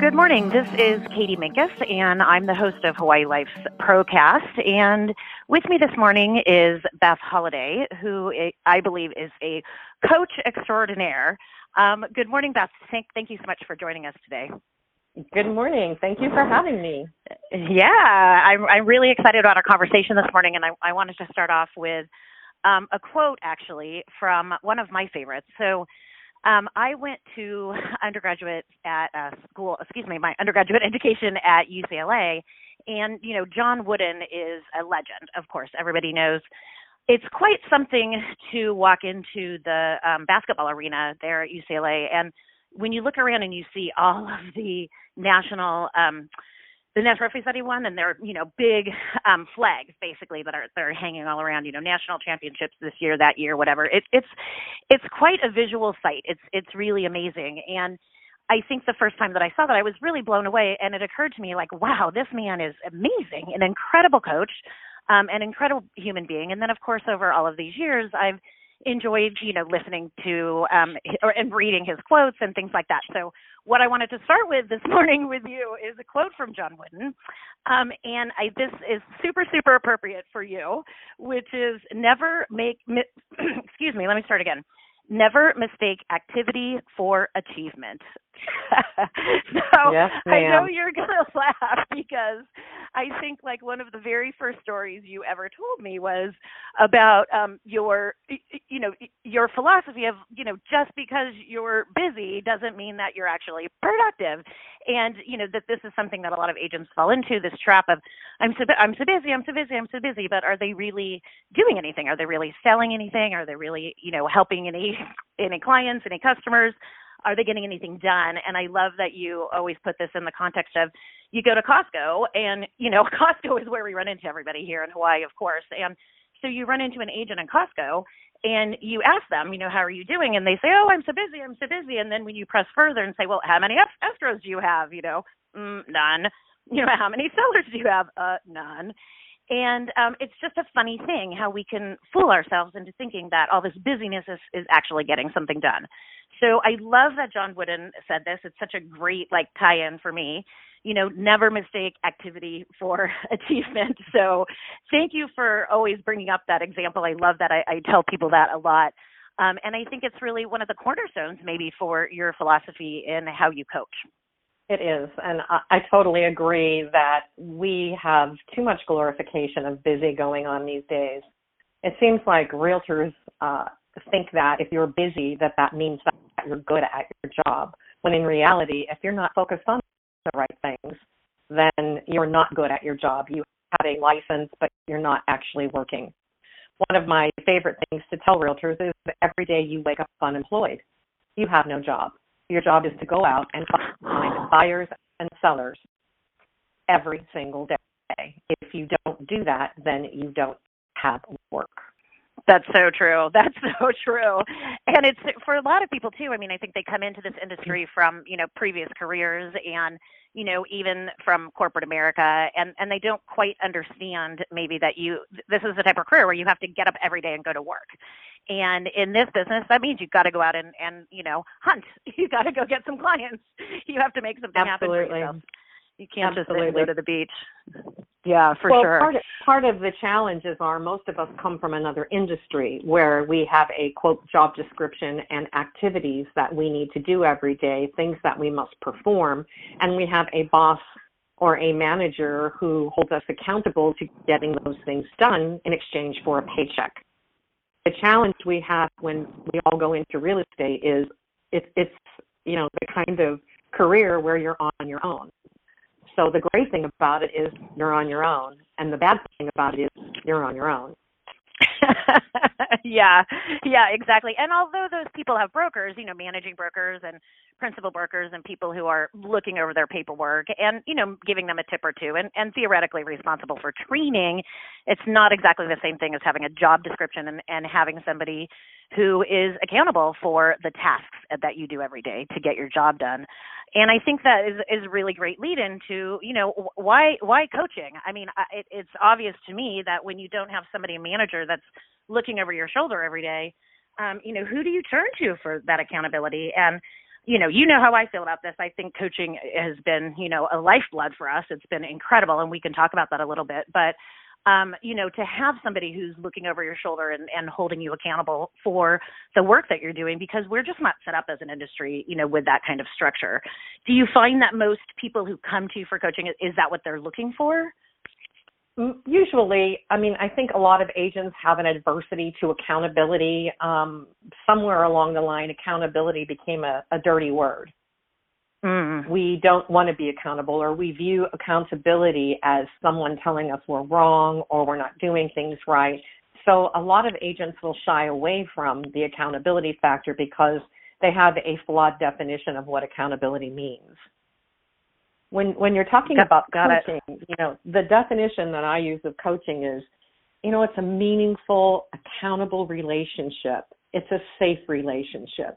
Good morning. This is Katie Minkus, and I'm the host of Hawaii Life's Procast. And with me this morning is Beth Holiday, who I believe is a coach extraordinaire. Um, good morning, Beth. Thank, thank you so much for joining us today. Good morning. Thank you for having me. Yeah, I'm, I'm really excited about our conversation this morning, and I, I wanted to start off with um, a quote actually from one of my favorites. So, um, I went to undergraduate at uh, school, excuse me, my undergraduate education at UCLA, and you know John Wooden is a legend. Of course, everybody knows. It's quite something to walk into the um, basketball arena there at UCLA, and when you look around and you see all of the national um, the national that he won, and they're you know big um, flags basically that are that are hanging all around. You know, national championships this year, that year, whatever. It's it's it's quite a visual sight. It's it's really amazing, and I think the first time that I saw that, I was really blown away, and it occurred to me like, wow, this man is amazing, an incredible coach, um, an incredible human being, and then of course over all of these years, I've enjoyed, you know, listening to um, or, and reading his quotes and things like that. So what I wanted to start with this morning with you is a quote from John Wooden, um, and I, this is super super appropriate for you, which is never make. excuse me. Let me start again. Never mistake activity for achievement. so yes, I know you're gonna laugh because I think like one of the very first stories you ever told me was about um your you know your philosophy of you know just because you're busy doesn't mean that you're actually productive. And you know that this is something that a lot of agents fall into this trap of I'm so I'm so busy I'm so busy I'm so busy but are they really doing anything? Are they really selling anything? Are they really you know helping any any clients any customers are they getting anything done? And I love that you always put this in the context of you go to Costco and, you know, Costco is where we run into everybody here in Hawaii, of course. And so you run into an agent in Costco and you ask them, you know, how are you doing? And they say, oh, I'm so busy, I'm so busy. And then when you press further and say, well, how many escrows do you have? You know, mm, none. You know, how many sellers do you have? Uh, none. And um, it's just a funny thing how we can fool ourselves into thinking that all this busyness is, is actually getting something done. So I love that John Wooden said this. It's such a great like tie-in for me. You know, never mistake activity for achievement. So thank you for always bringing up that example. I love that. I, I tell people that a lot. Um, and I think it's really one of the cornerstones maybe for your philosophy in how you coach. It is. And I, I totally agree that we have too much glorification of busy going on these days. It seems like realtors uh, think that if you're busy, that that means that you're good at your job. When in reality, if you're not focused on the right things, then you're not good at your job. You have a license, but you're not actually working. One of my favorite things to tell realtors is that every day you wake up unemployed. You have no job. Your job is to go out and find buyers and sellers every single day. If you don't do that, then you don't have work. That's so true. That's so true. And it's for a lot of people too. I mean, I think they come into this industry from, you know, previous careers and, you know, even from corporate America and and they don't quite understand maybe that you this is the type of career where you have to get up every day and go to work. And in this business, that means you've got to go out and, and you know, hunt. You got to go get some clients. You have to make something Absolutely. happen for yourself. You can't Absolutely. just go to the beach. Yeah, for well, sure. Part of, part of the challenges are most of us come from another industry where we have a quote job description and activities that we need to do every day, things that we must perform, and we have a boss or a manager who holds us accountable to getting those things done in exchange for a paycheck the challenge we have when we all go into real estate is it's it's you know the kind of career where you're on your own. So the great thing about it is you're on your own, and the bad thing about it is you're on your own. yeah, yeah, exactly. And although those people have brokers, you know, managing brokers and principal brokers and people who are looking over their paperwork and, you know, giving them a tip or two and, and theoretically responsible for training, it's not exactly the same thing as having a job description and, and having somebody who is accountable for the tasks that you do every day to get your job done and I think that is is really great lead into you know why why coaching. I mean, it, it's obvious to me that when you don't have somebody a manager that's looking over your shoulder every day, um, you know, who do you turn to for that accountability? And you know, you know how I feel about this. I think coaching has been, you know, a lifeblood for us. It's been incredible, and we can talk about that a little bit. But um, you know, to have somebody who's looking over your shoulder and, and holding you accountable for the work that you're doing, because we're just not set up as an industry, you know, with that kind of structure. Do you find that most people who come to you for coaching is that what they're looking for? Usually, I mean, I think a lot of agents have an adversity to accountability. Um, somewhere along the line, accountability became a, a dirty word. Mm. We don't want to be accountable, or we view accountability as someone telling us we're wrong or we're not doing things right. So, a lot of agents will shy away from the accountability factor because they have a flawed definition of what accountability means. When when you're talking got, about got coaching, it. you know, the definition that I use of coaching is, you know, it's a meaningful, accountable relationship. It's a safe relationship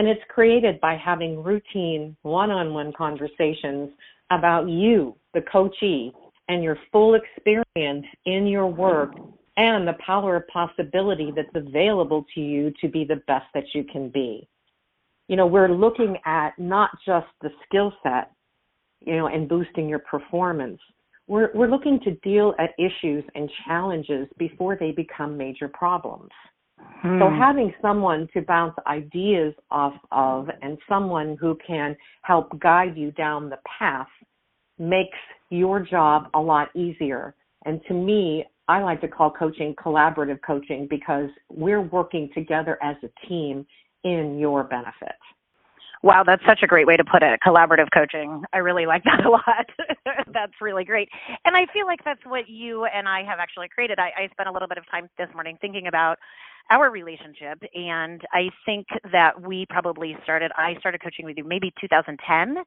and it's created by having routine one on one conversations about you, the coachee, and your full experience in your work and the power of possibility that's available to you to be the best that you can be. You know, we're looking at not just the skill set, you know, and boosting your performance. We're, we're looking to deal at issues and challenges before they become major problems. Hmm. So having someone to bounce ideas off of and someone who can help guide you down the path makes your job a lot easier. And to me, I like to call coaching collaborative coaching because we're working together as a team in your benefit. Wow, that's such a great way to put it. Collaborative coaching. I really like that a lot. that's really great. And I feel like that's what you and I have actually created. I, I spent a little bit of time this morning thinking about our relationship. And I think that we probably started, I started coaching with you maybe 2010.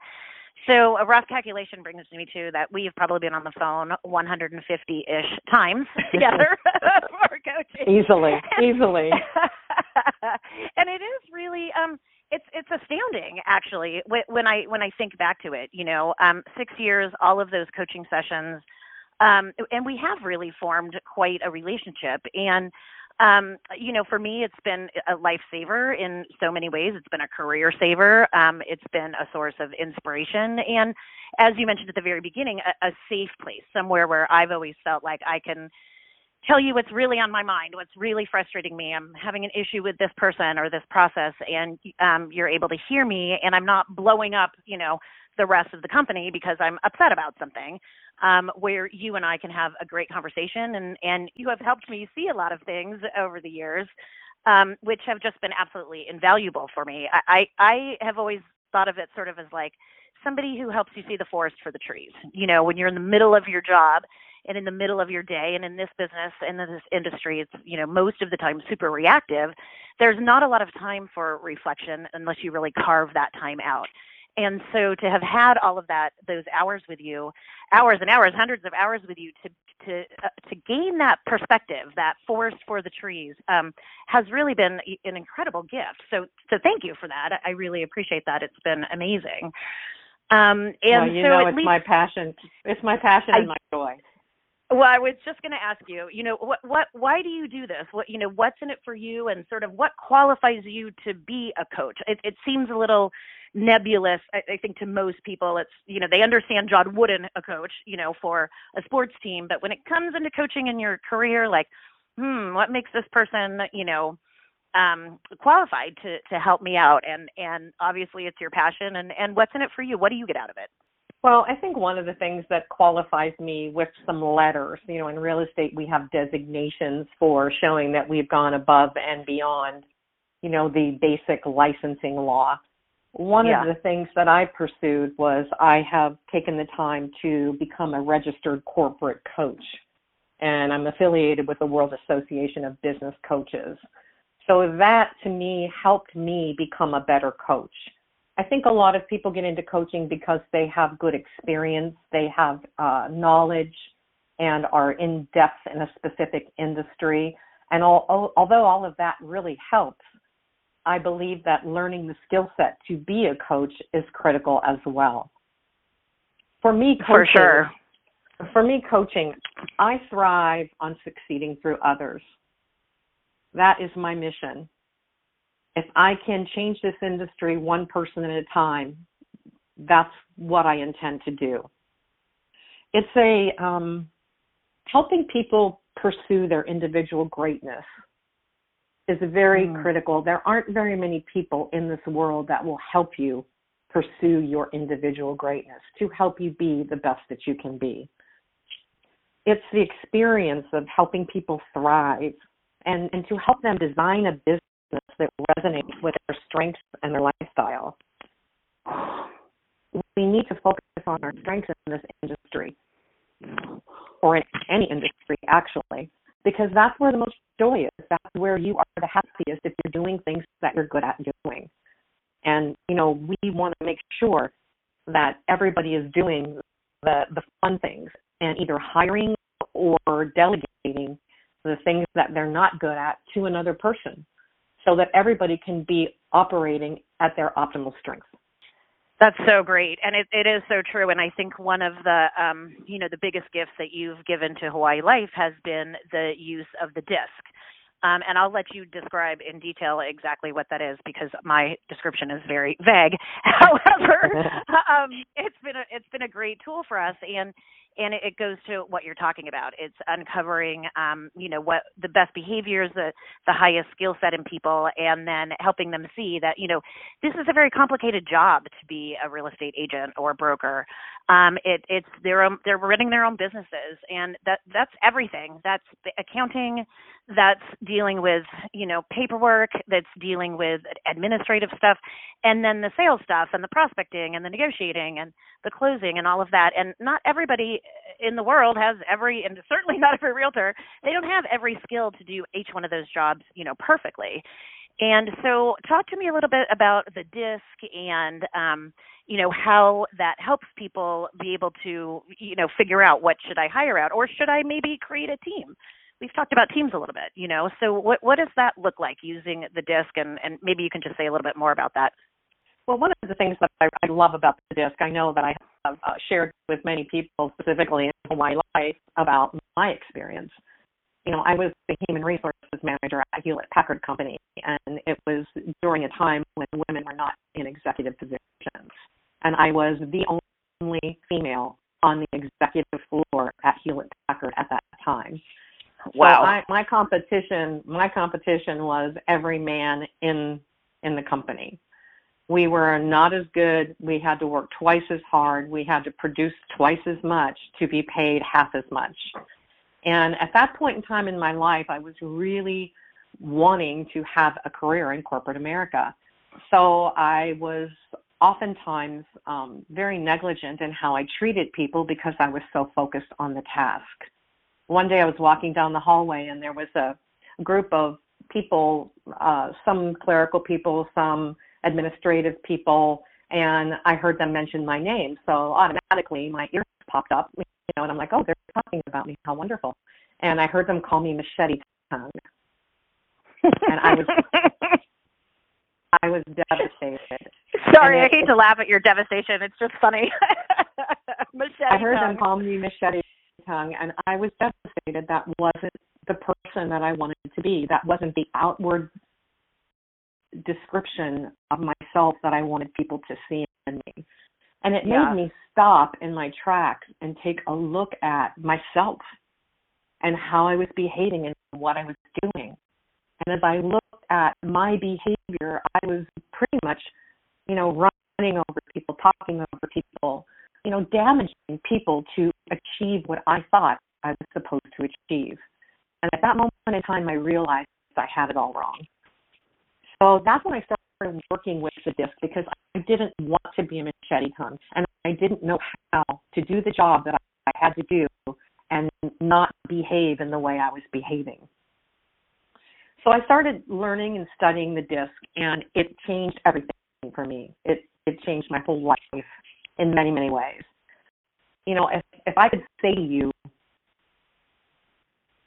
So a rough calculation brings me to that we have probably been on the phone 150-ish times together for coaching. Easily, easily. and it is really um it's it's astounding actually when I when I think back to it. You know, um, six years, all of those coaching sessions, um, and we have really formed quite a relationship. And um, you know, for me, it's been a lifesaver in so many ways. It's been a career saver. Um, it's been a source of inspiration. And as you mentioned at the very beginning, a, a safe place, somewhere where I've always felt like I can tell you what's really on my mind, what's really frustrating me. I'm having an issue with this person or this process, and um, you're able to hear me, and I'm not blowing up, you know, the rest of the company because I'm upset about something. Um, where you and I can have a great conversation, and and you have helped me see a lot of things over the years, um, which have just been absolutely invaluable for me. I, I I have always thought of it sort of as like somebody who helps you see the forest for the trees. You know, when you're in the middle of your job and in the middle of your day and in this business and in this industry it's you know most of the time super reactive there's not a lot of time for reflection unless you really carve that time out. And so to have had all of that those hours with you hours and hours hundreds of hours with you to to uh, to gain that perspective that forest for the trees um, has really been an incredible gift. So so thank you for that. I really appreciate that. It's been amazing. Um, and well, you so know it's least, my passion. It's my passion I, and my joy well, I was just going to ask you, you know, what, what, why do you do this? What, you know, what's in it for you, and sort of what qualifies you to be a coach? It, it seems a little nebulous. I, I think to most people, it's you know they understand John Wooden, a coach, you know, for a sports team, but when it comes into coaching in your career, like, hmm, what makes this person, you know, um, qualified to to help me out? And and obviously, it's your passion, and and what's in it for you? What do you get out of it? Well, I think one of the things that qualifies me with some letters, you know, in real estate we have designations for showing that we've gone above and beyond, you know, the basic licensing law. One yeah. of the things that I pursued was I have taken the time to become a registered corporate coach, and I'm affiliated with the World Association of Business Coaches. So that to me helped me become a better coach I think a lot of people get into coaching because they have good experience, they have uh, knowledge, and are in depth in a specific industry. And all, although all of that really helps, I believe that learning the skill set to be a coach is critical as well. For me, coaching, for sure. For me, coaching, I thrive on succeeding through others. That is my mission. If I can change this industry one person at a time, that's what I intend to do. It's a um, helping people pursue their individual greatness is very mm. critical. There aren't very many people in this world that will help you pursue your individual greatness, to help you be the best that you can be. It's the experience of helping people thrive and, and to help them design a business that resonates with their strengths and their lifestyle. We need to focus on our strengths in this industry, or in any industry actually, because that's where the most joy is. That's where you are the happiest if you're doing things that you're good at doing. And you know, we want to make sure that everybody is doing the the fun things and either hiring or delegating the things that they're not good at to another person so that everybody can be operating at their optimal strength. That's so great, and it, it is so true. And I think one of the, um, you know, the biggest gifts that you've given to Hawaii Life has been the use of the disc. Um, and I'll let you describe in detail exactly what that is because my description is very vague. However, um, it's been a, it's been a great tool for us, and and it goes to what you're talking about. It's uncovering, um, you know, what the best behaviors, the the highest skill set in people, and then helping them see that, you know, this is a very complicated job to be a real estate agent or broker. Um, it, it's their own, they're running their own businesses, and that that's everything. That's accounting, that's dealing with, you know, paperwork, that's dealing with administrative stuff, and then the sales stuff, and the prospecting, and the negotiating, and the closing, and all of that. And not everybody in the world has every, and certainly not every realtor, they don't have every skill to do each one of those jobs, you know, perfectly. And so, talk to me a little bit about the DISC and, um, you know, how that helps people be able to, you know, figure out what should I hire out, or should I maybe create a team? We've talked about teams a little bit, you know. So, what what does that look like using the DISC, and and maybe you can just say a little bit more about that. Well, one of the things that I, I love about the DISC, I know that I have uh, shared with many people, specifically in my life, about my experience. You know, I was the human resources manager at Hewlett Packard Company, and it was during a time when women were not in executive positions. And I was the only female on the executive floor at Hewlett Packard at that time. Wow. So my, my competition, my competition was every man in in the company we were not as good. We had to work twice as hard. We had to produce twice as much to be paid half as much. And at that point in time in my life, I was really wanting to have a career in corporate America. So I was oftentimes um, very negligent in how I treated people because I was so focused on the task. One day I was walking down the hallway and there was a group of people, uh, some clerical people, some administrative people, and I heard them mention my name. So automatically my ears popped up, you know, and I'm like, oh, they're talking about me. How wonderful. And I heard them call me machete tongue. and I was I was devastated. Sorry, it, I hate to laugh at your devastation. It's just funny. machete I heard tongue. them call me machete tongue and I was devastated. That wasn't the person that I wanted to be. That wasn't the outward description of myself that I wanted people to see in me. And it yeah. made me stop in my tracks and take a look at myself and how I was behaving and what I was doing. And as I looked at my behavior, I was pretty much, you know, running over people, talking over people, you know, damaging people to achieve what I thought I was supposed to achieve. And at that moment in time, I realized I had it all wrong. So that's when I started working with the disc because I didn't want to be a machete tongue and I didn't know how to do the job that I had to do and not behave in the way I was behaving. So I started learning and studying the disc and it changed everything for me. It it changed my whole life in many, many ways. You know, if if I could say to you,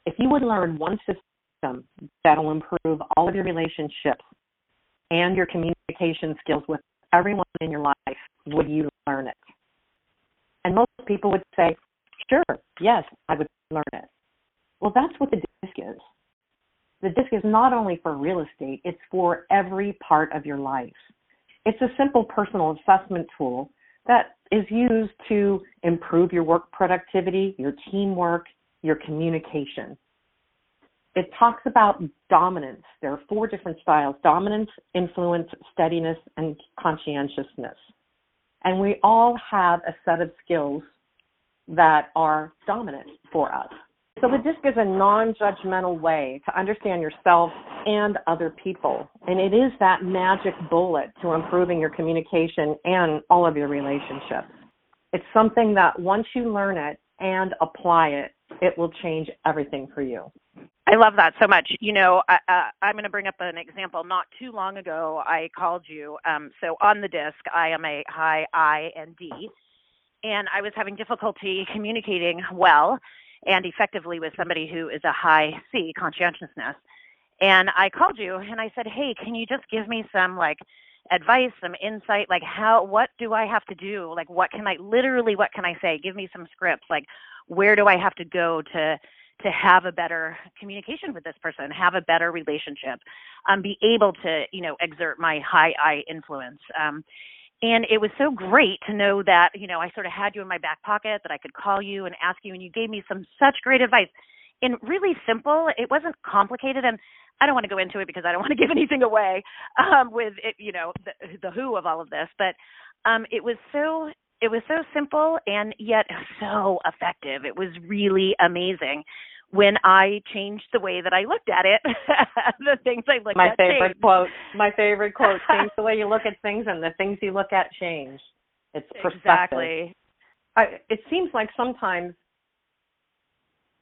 if you would learn one system that'll improve all of your relationships and your communication skills with everyone in your life, would you learn it? And most people would say, sure, yes, I would learn it. Well, that's what the disc is. The disc is not only for real estate, it's for every part of your life. It's a simple personal assessment tool that is used to improve your work productivity, your teamwork, your communication. It talks about dominance. There are four different styles dominance, influence, steadiness, and conscientiousness. And we all have a set of skills that are dominant for us. So the disc is a non-judgmental way to understand yourself and other people. And it is that magic bullet to improving your communication and all of your relationships. It's something that once you learn it and apply it, it will change everything for you. I love that so much. You know, I, I'm going to bring up an example. Not too long ago, I called you. Um, so on the disc, I am a high I and D, and I was having difficulty communicating well and effectively with somebody who is a high C, conscientiousness. And I called you and I said, hey, can you just give me some like advice, some insight, like how, what do I have to do? Like, what can I, literally, what can I say? Give me some scripts. Like, where do I have to go to, to have a better communication with this person, have a better relationship, um, be able to, you know, exert my high I influence. Um, and it was so great to know that you know i sort of had you in my back pocket that i could call you and ask you and you gave me some such great advice. And really simple it wasn't complicated and i don't want to go into it because i don't want to give anything away um, with it you know the, the who of all of this but um, it was so it was so simple and yet so effective. It was really amazing when I changed the way that I looked at it, the things I looked my at. My favorite changed. quote. My favorite quote. Change the way you look at things, and the things you look at change. It's perspective. Exactly. I, it seems like sometimes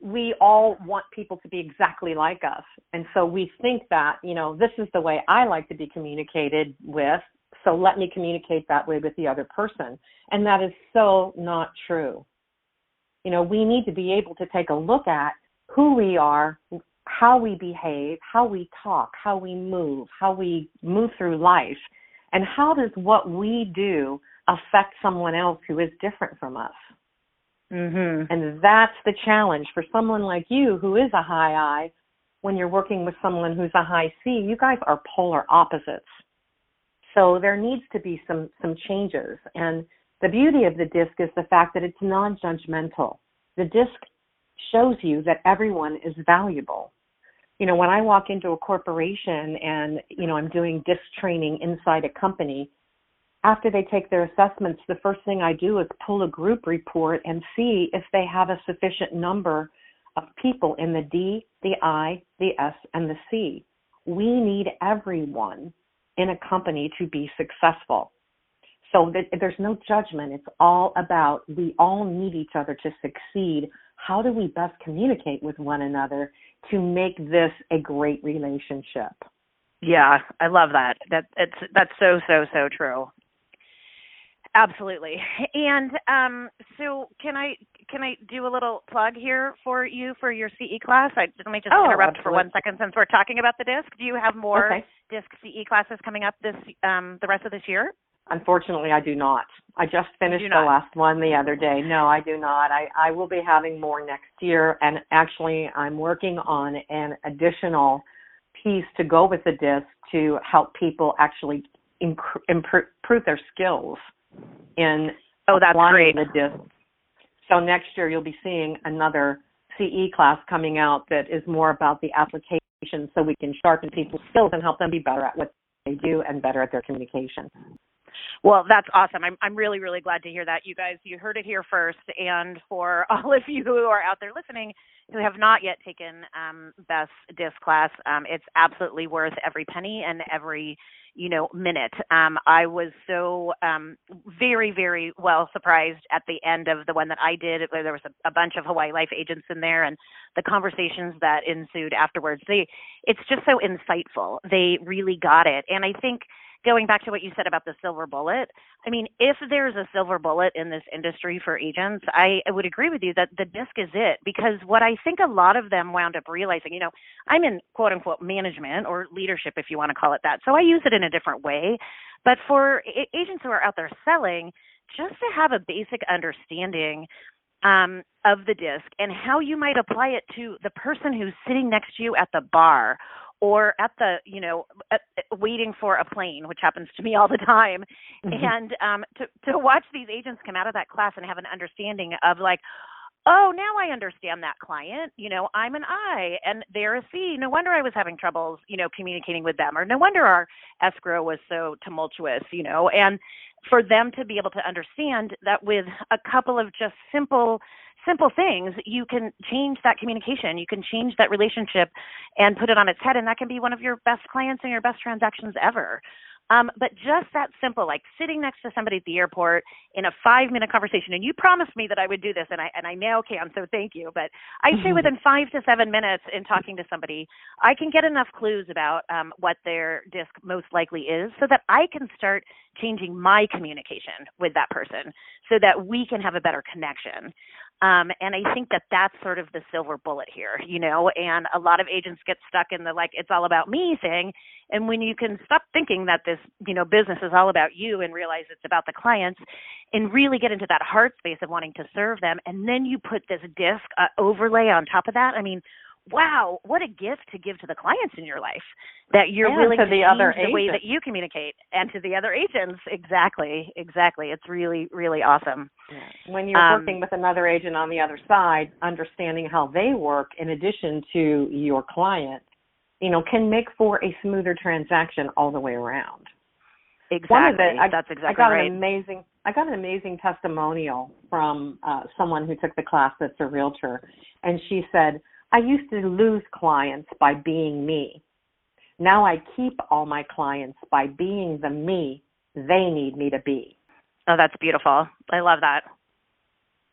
we all want people to be exactly like us, and so we think that you know this is the way I like to be communicated with. So let me communicate that way with the other person, and that is so not true. You know, we need to be able to take a look at who we are, how we behave, how we talk, how we move, how we move through life, and how does what we do affect someone else who is different from us. Mm-hmm. And that's the challenge for someone like you who is a high I. When you're working with someone who's a high C, you guys are polar opposites. So there needs to be some some changes. And the beauty of the disc is the fact that it's non-judgmental. The disc shows you that everyone is valuable. You know, when I walk into a corporation and, you know, I'm doing disc training inside a company, after they take their assessments, the first thing I do is pull a group report and see if they have a sufficient number of people in the D, the I, the S, and the C. We need everyone in a company to be successful. So there's no judgment. It's all about we all need each other to succeed how do we best communicate with one another to make this a great relationship? Yeah, I love that. That it's that's so so so true. Absolutely. And um, so can I can I do a little plug here for you for your CE class? I let me just oh, interrupt absolutely. for one second since we're talking about the disc. Do you have more okay. disc CE classes coming up this um, the rest of this year? Unfortunately, I do not. I just finished the last one the other day. No, I do not. I, I will be having more next year, and actually, I'm working on an additional piece to go with the disc to help people actually improve, improve their skills in oh, that's applying great. the disc. So next year, you'll be seeing another CE class coming out that is more about the application, so we can sharpen people's skills and help them be better at what they do and better at their communication. Well, that's awesome. I'm I'm really really glad to hear that. You guys, you heard it here first. And for all of you who are out there listening who have not yet taken um, Beth's disc class, um, it's absolutely worth every penny and every you know minute. Um, I was so um, very very well surprised at the end of the one that I did. There was a, a bunch of Hawaii Life agents in there, and the conversations that ensued afterwards. They, it's just so insightful. They really got it, and I think going back to what you said about the silver bullet, I mean, if there's a silver bullet in this industry for agents, I, would agree with you that the disc is it because what I think a lot of them wound up realizing, you know, I'm in quote unquote management or leadership, if you want to call it that. So I use it in a different way. But for agents who are out there selling, just to have a basic understanding um, of the disc and how you might apply it to the person who's sitting next to you at the bar or at the you know at, waiting for a plane which happens to me all the time. Mm-hmm. and um to to watch these agents come out of that class and have an understanding of like oh now i understand that client. You know i'm an i and they're a c. No wonder i was having troubles you know communicating with them. Or no wonder our escrow was so tumultuous you know. And for them to be able to understand that with a couple of just simple simple things, you can change that communication. You can change that relationship and put it on its head. And that can be one of your best clients and your best transactions ever. Um, but just that simple, like sitting next to somebody at the airport in a five minute conversation, and you promised me that I would do this, and I and I now can, so thank you. But I say mm-hmm. within five to seven minutes in talking to somebody, I can get enough clues about um, what their disc most likely is, so that I can start changing my communication with that person, so that we can have a better connection. Um, and I think that that's sort of the silver bullet here, you know, and a lot of agents get stuck in the like, it's all about me thing. And when you can stop thinking that this, you know, business is all about you and realize it's about the clients and really get into that heart space of wanting to serve them. And then you put this disc uh, overlay on top of that. I mean, wow, what a gift to give to the clients in your life that you're and really to the other the way that you communicate and to the other agents. Exactly, exactly. It's really, really awesome. Yeah. When you're um, working with another agent on the other side, understanding how they work in addition to your client, you know, can make for a smoother transaction all the way around. Exactly. The, I, That's exactly I got right. an amazing I got an amazing testimonial from uh, someone who took the class that's a realtor, and she said, I used to lose clients by being me. Now I keep all my clients by being the me they need me to be. Oh, that's beautiful. I love that.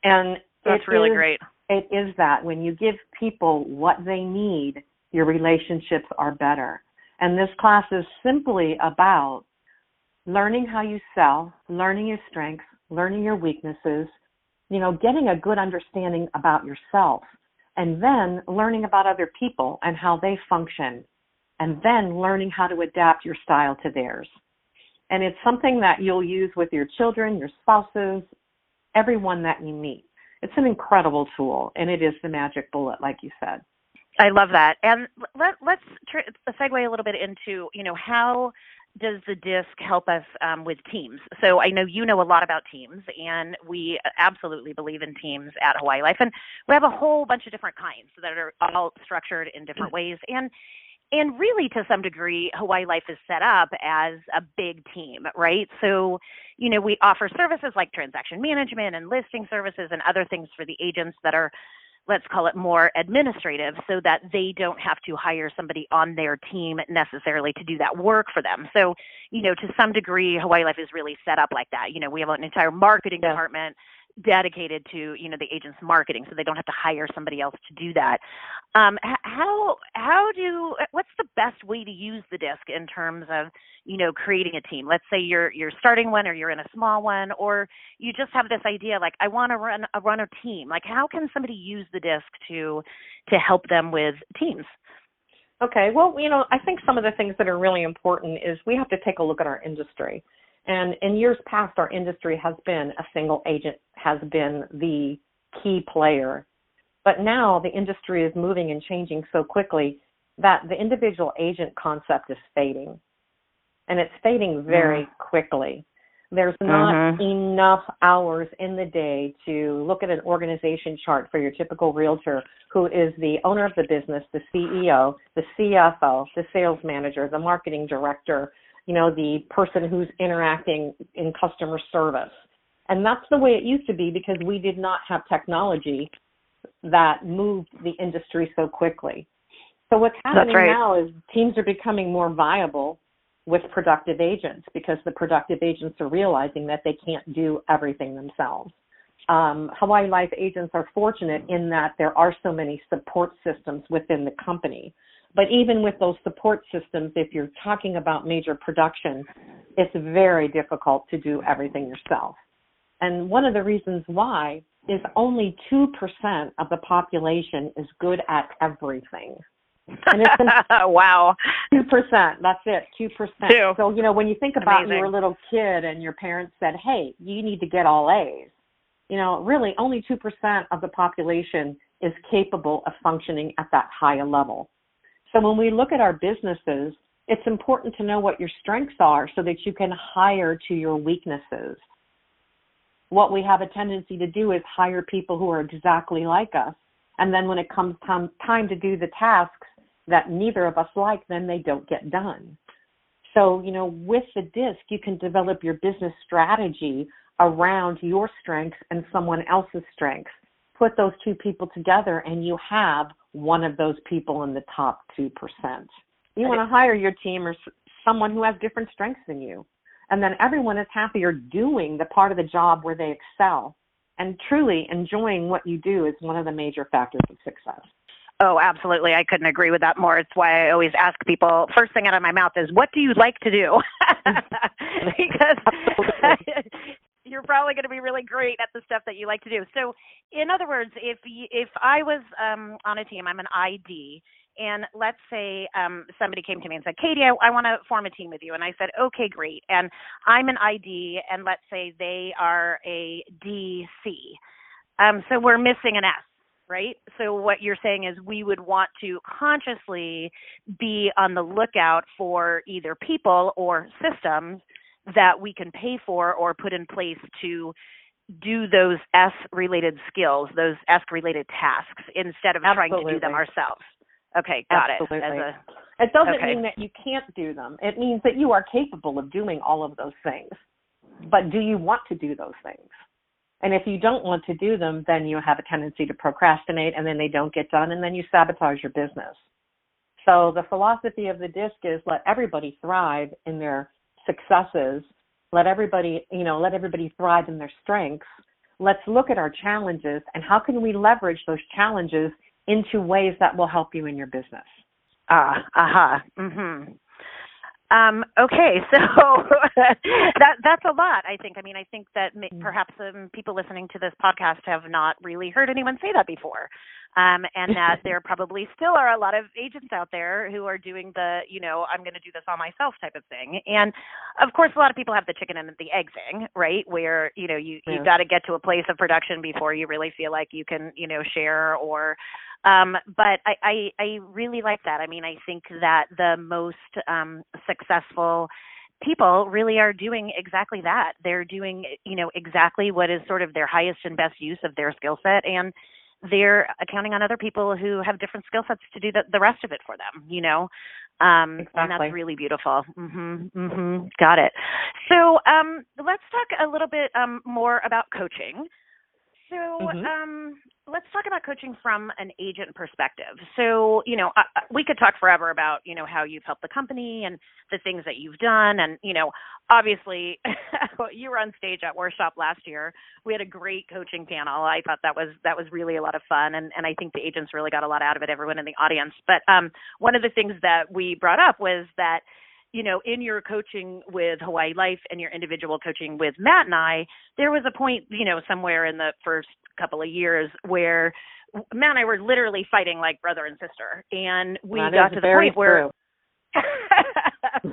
And that's really is, great. It is that when you give people what they need, your relationships are better. And this class is simply about learning how you sell, learning your strengths, learning your weaknesses, you know, getting a good understanding about yourself and then learning about other people and how they function, and then learning how to adapt your style to theirs. And it's something that you'll use with your children, your spouses, everyone that you meet. It's an incredible tool, and it is the magic bullet, like you said. I love that. And let, us tr- segue a little bit into, you know, how does the disc help us um, with teams? So I know you know a lot about teams, and we absolutely believe in teams at Hawaii Life, and we have a whole bunch of different kinds that are all structured in different ways, and and really to some degree, Hawaii Life is set up as a big team, right? So you know we offer services like transaction management and listing services and other things for the agents that are let's call it more administrative so that they don't have to hire somebody on their team necessarily to do that work for them. So, you know, to some degree, Hawaii Life is really set up like that. You know, we have an entire marketing yeah. department dedicated to you know the agent's marketing so they don't have to hire somebody else to do that. Um, how how do what's the best way to use the disc in terms of you know creating a team? Let's say you're you're starting one or you're in a small one or you just have this idea like i want to run a run a team. Like how can somebody use the disc to to help them with teams? Okay well you know i think some of the things that are really important is we have to take a look at our industry and in years past, our industry has been a single agent has been the key player. But now the industry is moving and changing so quickly that the individual agent concept is fading. And it's fading very mm. quickly. There's not mm-hmm. enough hours in the day to look at an organization chart for your typical realtor who is the owner of the business, the CEO, the CFO, the sales manager, the marketing director, you know, the person who's interacting in customer service. And that's the way it used to be because we did not have technology that moved the industry so quickly. So what's happening right. now is teams are becoming more viable with productive agents because the productive agents are realizing that they can't do everything themselves. Um, Hawaii Life agents are fortunate in that there are so many support systems within the company. But even with those support systems, if you're talking about major production, it's very difficult to do everything yourself. And one of the reasons why is only 2% of the population is good at everything. And it's wow. 2%. That's it. 2%. Two. So, you know, when you think about Amazing. your little kid and your parents said, hey, you need to get all A's, you know, really only 2% of the population is capable of functioning at that higher level. So when we look at our businesses, it's important to know what your strengths are so that you can hire to your weaknesses. What we have a tendency to do is hire people who are exactly like us. And then when it comes time, to do the tasks that neither of us like, then they don't get done. So, you know, with the DISC, you can develop your business strategy around your strengths and someone else's strengths. Put those two people together and you have one of those people in the top 2%. You want to hire your team or someone who has different strengths than you. And then everyone is happier doing the part of the job where they excel. And truly enjoying what you do is one of the major factors of success. Oh, absolutely. I couldn't agree with that more. It's why I always ask people first thing out of my mouth is, what do you like to do? because you're probably going to be really great at the stuff that you like to do. So, in other words, if if I was um, on a team, I'm an ID, and let's say um, somebody came to me and said, Katie, I, I want to form a team with you. And I said, okay, great. And I'm an ID, and let's say they are a DC. Um, so we're missing an S, right? So what you're saying is we would want to consciously be on the lookout for either people or systems that we can pay for or put in place to do those S related skills, those S related tasks, instead of Absolutely. trying to do them ourselves. Okay, got Absolutely. it. A, it doesn't okay. mean that you can't do them. It means that you are capable of doing all of those things. But do you want to do those things? And if you don't want to do them, then you have a tendency to procrastinate and then they don't get done and then you sabotage your business. So the philosophy of the disc is let everybody thrive in their successes. Let everybody, you know, let everybody thrive in their strengths. Let's look at our challenges and how can we leverage those challenges into ways that will help you in your business. Ah, aha. Uh-huh. Um, okay, so that that's a lot. I think. I mean, I think that may, mm. perhaps um, people listening to this podcast have not really heard anyone say that before, um, and that there probably still are a lot of agents out there who are doing the, you know, I'm going to do this all myself type of thing. And of course, a lot of people have the chicken and the egg thing, right? Where you know you yeah. you got to get to a place of production before you really feel like you can, you know, share or um, but I, I, I really like that. I mean, I think that the most um, successful people really are doing exactly that. They're doing, you know, exactly what is sort of their highest and best use of their skill set, and they're accounting on other people who have different skill sets to do the, the rest of it for them. You know, um, exactly. and that's really beautiful. Mhm, mhm. Got it. So um, let's talk a little bit um, more about coaching. So mm-hmm. um, let's talk about coaching from an agent perspective. So, you know, uh, we could talk forever about, you know, how you've helped the company and the things that you've done. And, you know, obviously you were on stage at Workshop last year. We had a great coaching panel. I thought that was, that was really a lot of fun. And, and I think the agents really got a lot out of it, everyone in the audience. But um, one of the things that we brought up was that, you know, in your coaching with Hawaii Life and your individual coaching with Matt and I, there was a point, you know, somewhere in the first couple of years where Matt and I were literally fighting like brother and sister. And we that got to the point where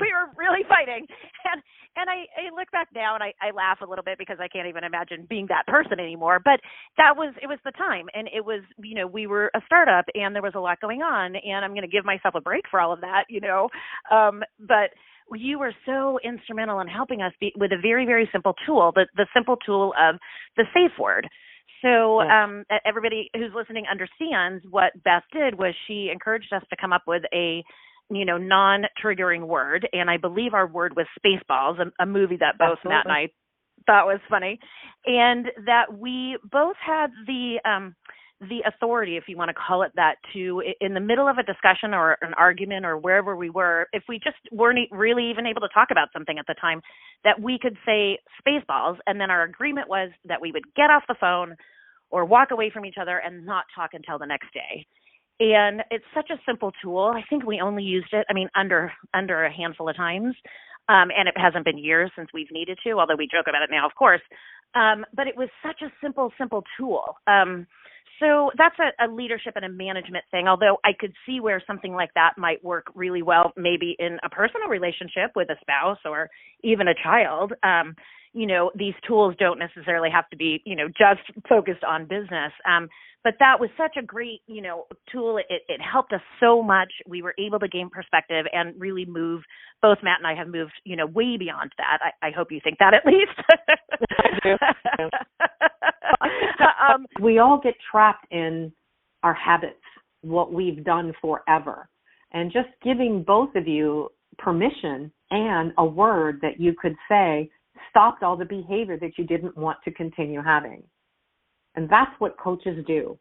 we were really fighting. And and I, I look back now and I, I laugh a little bit because I can't even imagine being that person anymore. But that was it was the time and it was you know, we were a startup and there was a lot going on and I'm gonna give myself a break for all of that, you know. Um but you were so instrumental in helping us be, with a very very simple tool, the the simple tool of the safe word. So um, everybody who's listening understands what Beth did was she encouraged us to come up with a you know non-triggering word, and I believe our word was Spaceballs, a, a movie that both Absolutely. Matt and I thought was funny, and that we both had the um, the authority, if you want to call it that, to in the middle of a discussion or an argument or wherever we were, if we just weren't really even able to talk about something at the time, that we could say spaceballs, and then our agreement was that we would get off the phone or walk away from each other and not talk until the next day. And it's such a simple tool. I think we only used it, I mean, under under a handful of times. Um, and it hasn't been years since we've needed to, although we joke about it now, of course. Um, but it was such a simple, simple tool. Um, so that's a, a, leadership and a management thing. Although I could see where something like that might work really well, maybe in a personal relationship with a spouse or even a child. Um, you know these tools don't necessarily have to be you know just focused on business. Um, but that was such a great you know tool. It, it helped us so much. We were able to gain perspective and really move both matt and i have moved you know way beyond that. I, I hope you think that at least. I do. um, we all get trapped in our habits what we've done forever. And just giving both of you permission and a word that you could say stopped all the behavior that you didn't want to continue having. And that's what coaches do.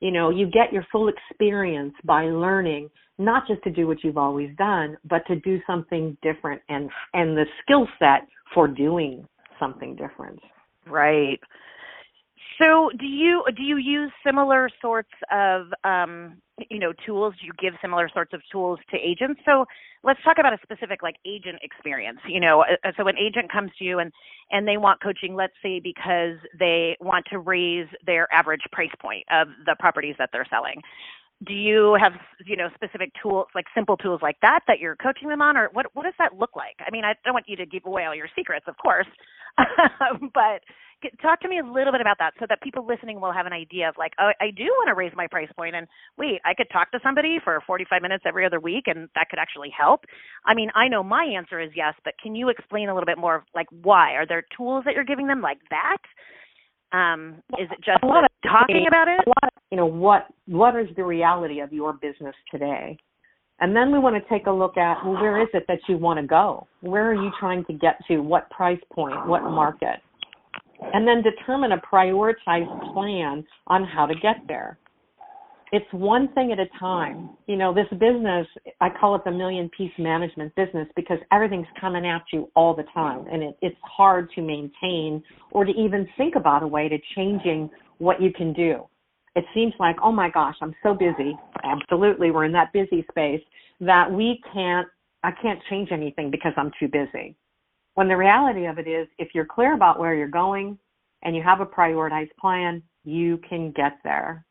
You know, you get your full experience by learning not just to do what you've always done, but to do something different and and the skill set for doing something different. Right. So, do you do you use similar sorts of um, you know tools? Do you give similar sorts of tools to agents? So, let's talk about a specific like agent experience. You know, uh, so an agent comes to you and and they want coaching. Let's say because they want to raise their average price point of the properties that they're selling do you have you know specific tools like simple tools like that that you're coaching them on or what what does that look like i mean i don't want you to give away all your secrets of course but talk to me a little bit about that so that people listening will have an idea of like oh i do want to raise my price point and wait i could talk to somebody for 45 minutes every other week and that could actually help i mean i know my answer is yes but can you explain a little bit more of like why are there tools that you're giving them like that um, is it just a lot of talking about it? a Lot, of, you know, what what is the reality of your business today? And then we want to take a look at well, where is it that you want to go? Where are you trying to get to? What price point? What market? And then determine a prioritized plan on how to get there it's one thing at a time. You know, this business, I call it the million piece management business because everything's coming at you all the time and it, it's hard to maintain or to even think about a way to changing what you can do. It seems like, oh my gosh, I'm so busy. Absolutely, we're in that busy space that we can't, I can't change anything because I'm too busy. When the reality of it is, if you're clear about where you're going and you have a prioritized plan, you can get there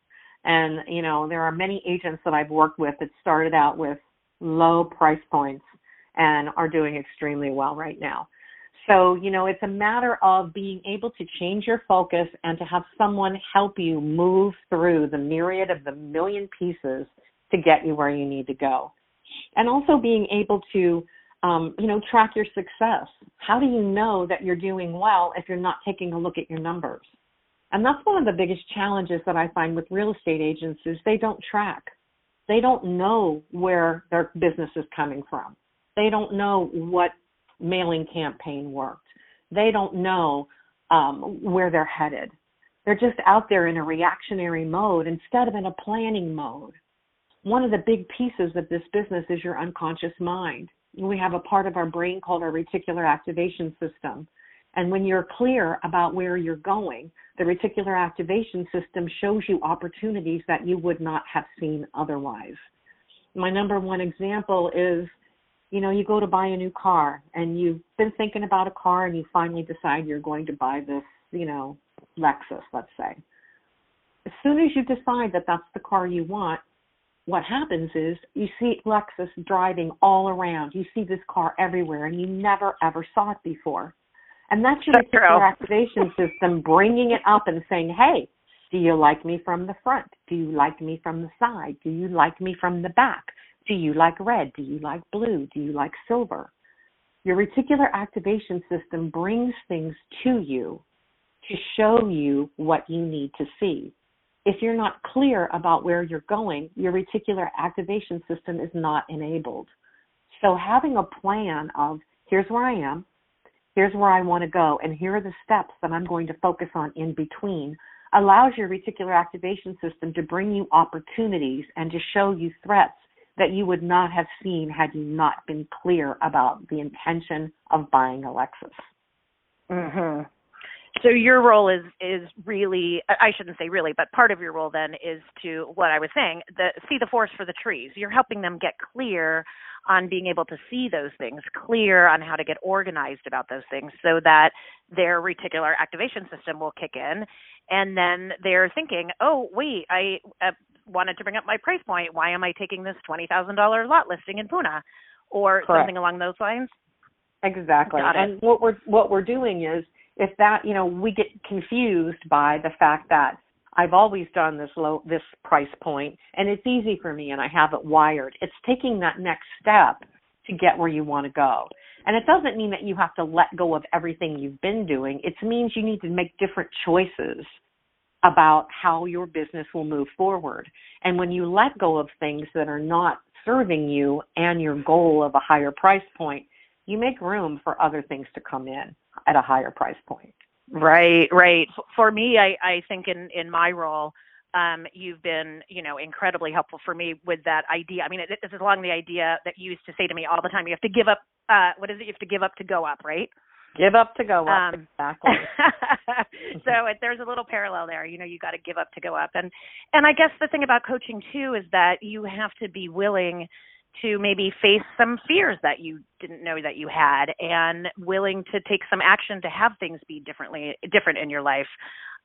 and, you know, there are many agents that I've worked with that started out with low price points and are doing extremely well right now. So, you know, it's a matter of being able to change your focus and to have someone help you move through the myriad of the million pieces to get you where you need to go. And also being able to, um, you know, track your success. How do you know that you're doing well if you're not taking a look at your numbers? And that's one of the biggest challenges that I find with real estate agents is they don't track. They don't know where their business is coming from. They don't know what mailing campaign worked. They don't know um, where they're headed. They're just out there in a reactionary mode instead of in a planning mode. One of the big pieces of this business is your unconscious mind. We have a part of our brain called our reticular activation system and when you're clear about where you're going, the reticular activation system shows you opportunities that you would not have seen otherwise. My number one example is, you know, you go to buy a new car and you've been thinking about a car and you finally decide you're going to buy this, you know, Lexus, let's say. As soon as you decide that that's the car you want, what happens is you see Lexus driving all around. You see this car everywhere and you never ever saw it before and that's your reticular activation system bringing it up and saying, hey, do you like me from the front? Do you like me from the side? Do you like me from the back? Do you like red? Do you like blue? Do you like silver? Your reticular activation system brings things to you to show you what you need to see. If you're not clear about where you're going, your reticular activation system is not enabled. So having a plan of here's where I am, here's where I want to go, and here are the steps that I'm going to focus on in between, allows your reticular activation system to bring you opportunities and to show you threats that you would not have seen had you not been clear about the intention of buying a Lexus. Mhm. So your role is is really I shouldn't say really, but part of your role then is to what I was saying, the see the forest for the trees. You're helping them get clear on being able to see those things, clear on how to get organized about those things so that their reticular activation system will kick in. And then they're thinking, oh, wait, I uh, wanted to bring up my price point. Why am I taking this $20,000 lot listing in Puna? Or Correct. something along those lines? Exactly. And what we're what we're doing is if that you know we get confused by the fact that I've always done this low this price point and it's easy for me and I have it wired. It's taking that next step to get where you want to go. And it doesn't mean that you have to let go of everything you've been doing. It means you need to make different choices about how your business will move forward. And when you let go of things that are not serving you and your goal of a higher price point, you make room for other things to come in at a higher price point. Right, right. For me, I, I think in, in my role, um, you've been, you know, incredibly helpful for me with that idea. I mean, it, it's along the idea that you used to say to me all the time, you have to give up, uh, what is it? You have to give up to go up, right? Give up to go up, um, exactly. so it, there's a little parallel there. You know, you got to give up to go up. And, and I guess the thing about coaching too is that you have to be willing to maybe face some fears that you didn't know that you had and willing to take some action to have things be differently different in your life.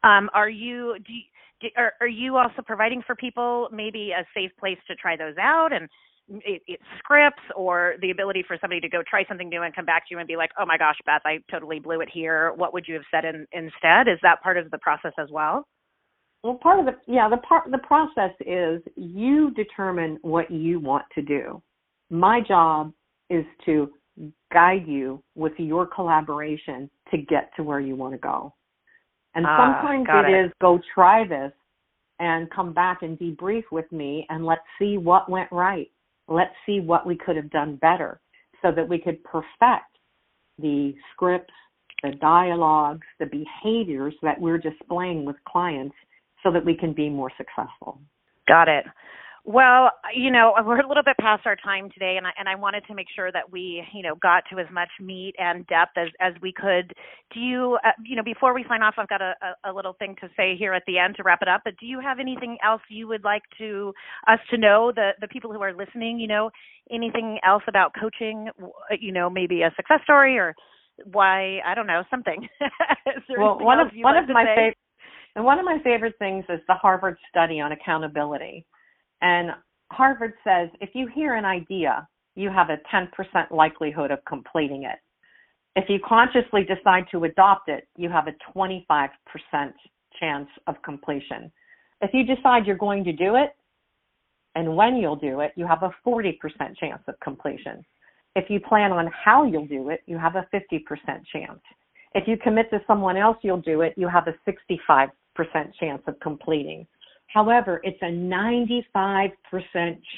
Um, are you do, are, are you also providing for people maybe a safe place to try those out and it, it scripts or the ability for somebody to go try something new and come back to you and be like oh my gosh beth i totally blew it here. What would you have said in, instead? Is that part of the process as well well, part of the yeah the part the process is you determine what you want to do. My job is to guide you with your collaboration to get to where you want to go. And ah, sometimes it, it is go try this and come back and debrief with me and let's see what went right. Let's see what we could have done better so that we could perfect the scripts, the dialogues, the behaviors that we're displaying with clients so that we can be more successful. Got it. Well, you know, we're a little bit past our time today, and I, and I wanted to make sure that we, you know, got to as much meat and depth as, as we could. Do you, uh, you know, before we sign off, I've got a, a, little thing to say here at the end to wrap it up. But do you have anything else you would like to us to know, the the people who are listening? You know, anything else about coaching? You know, maybe a success story or why I don't know something. well, one of one of my favorite and one of my favorite things is the Harvard study on accountability. And Harvard says if you hear an idea, you have a 10% likelihood of completing it. If you consciously decide to adopt it, you have a 25% chance of completion. If you decide you're going to do it and when you'll do it, you have a 40% chance of completion. If you plan on how you'll do it, you have a 50% chance. If you commit to someone else, you'll do it, you have a 65 chance of completing. However, it's a 95%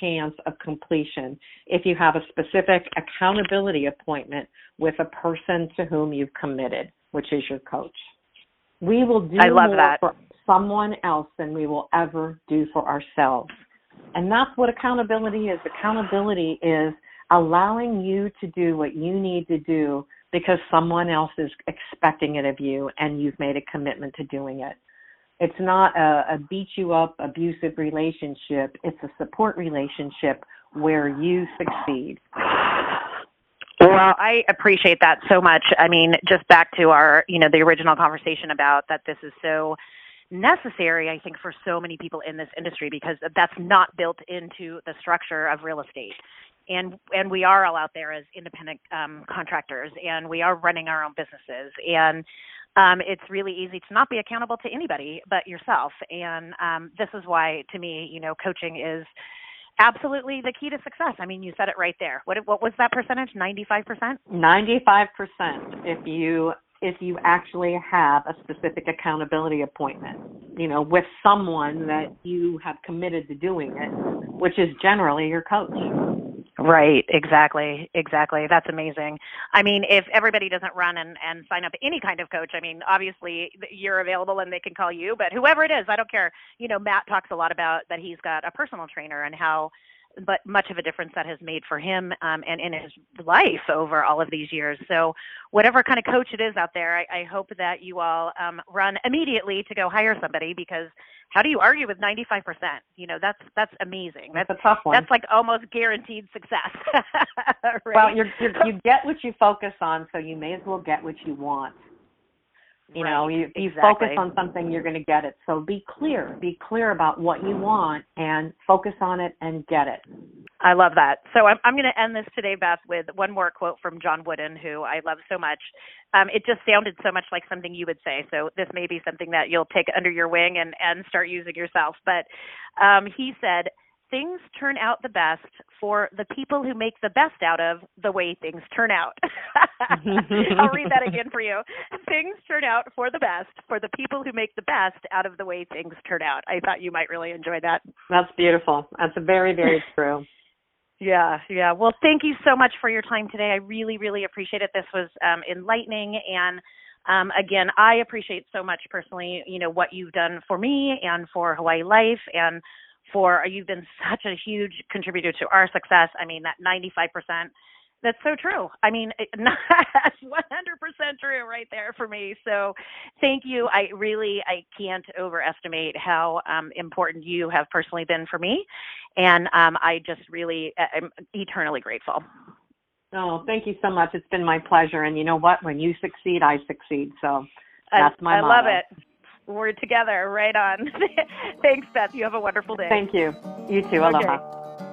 chance of completion if you have a specific accountability appointment with a person to whom you've committed, which is your coach. We will do I love more that. for someone else than we will ever do for ourselves. And that's what accountability is. Accountability is allowing you to do what you need to do because someone else is expecting it of you and you've made a commitment to doing it. It's not a, a beat you up abusive relationship. It's a support relationship where you succeed. Well, I appreciate that so much. I mean, just back to our, you know, the original conversation about that this is so necessary, I think, for so many people in this industry because that's not built into the structure of real estate. And and we are all out there as independent um, contractors, and we are running our own businesses, and um, it's really easy to not be accountable to anybody but yourself. And um, this is why, to me, you know, coaching is absolutely the key to success. I mean, you said it right there. What what was that percentage? Ninety five percent. Ninety five percent. If you if you actually have a specific accountability appointment, you know, with someone that you have committed to doing it, which is generally your coach. Right, exactly, exactly. That's amazing. I mean, if everybody doesn't run and, and sign up any kind of coach, I mean, obviously you're available and they can call you, but whoever it is, I don't care. You know, Matt talks a lot about that he's got a personal trainer and how but much of a difference that has made for him um, and in his life over all of these years. So, whatever kind of coach it is out there, I, I hope that you all um, run immediately to go hire somebody because how do you argue with 95%? You know, that's that's amazing. That's, that's a tough one. That's like almost guaranteed success. right? Well, you're, you're, you get what you focus on, so you may as well get what you want. You right. know, you, you focus on something, you're going to get it. So be clear. Be clear about what you want and focus on it and get it. I love that. So I'm, I'm going to end this today, Beth, with one more quote from John Wooden, who I love so much. Um, it just sounded so much like something you would say. So this may be something that you'll take under your wing and, and start using yourself. But um, he said, things turn out the best for the people who make the best out of the way things turn out. I'll read that again for you. Things turn out for the best for the people who make the best out of the way things turn out. I thought you might really enjoy that. That's beautiful. That's very, very true. Yeah, yeah. Well, thank you so much for your time today. I really, really appreciate it. This was um, enlightening and um, again, I appreciate so much personally, you know, what you've done for me and for Hawaii Life and for you've been such a huge contributor to our success. I mean, that 95%, that's so true. I mean, that's 100% true right there for me. So thank you. I really, I can't overestimate how um, important you have personally been for me. And um, I just really, I'm eternally grateful. Oh, thank you so much. It's been my pleasure. And you know what? When you succeed, I succeed. So that's my I, I love it. We're together. Right on. Thanks, Beth. You have a wonderful day. Thank you. You too. Aloha. Okay.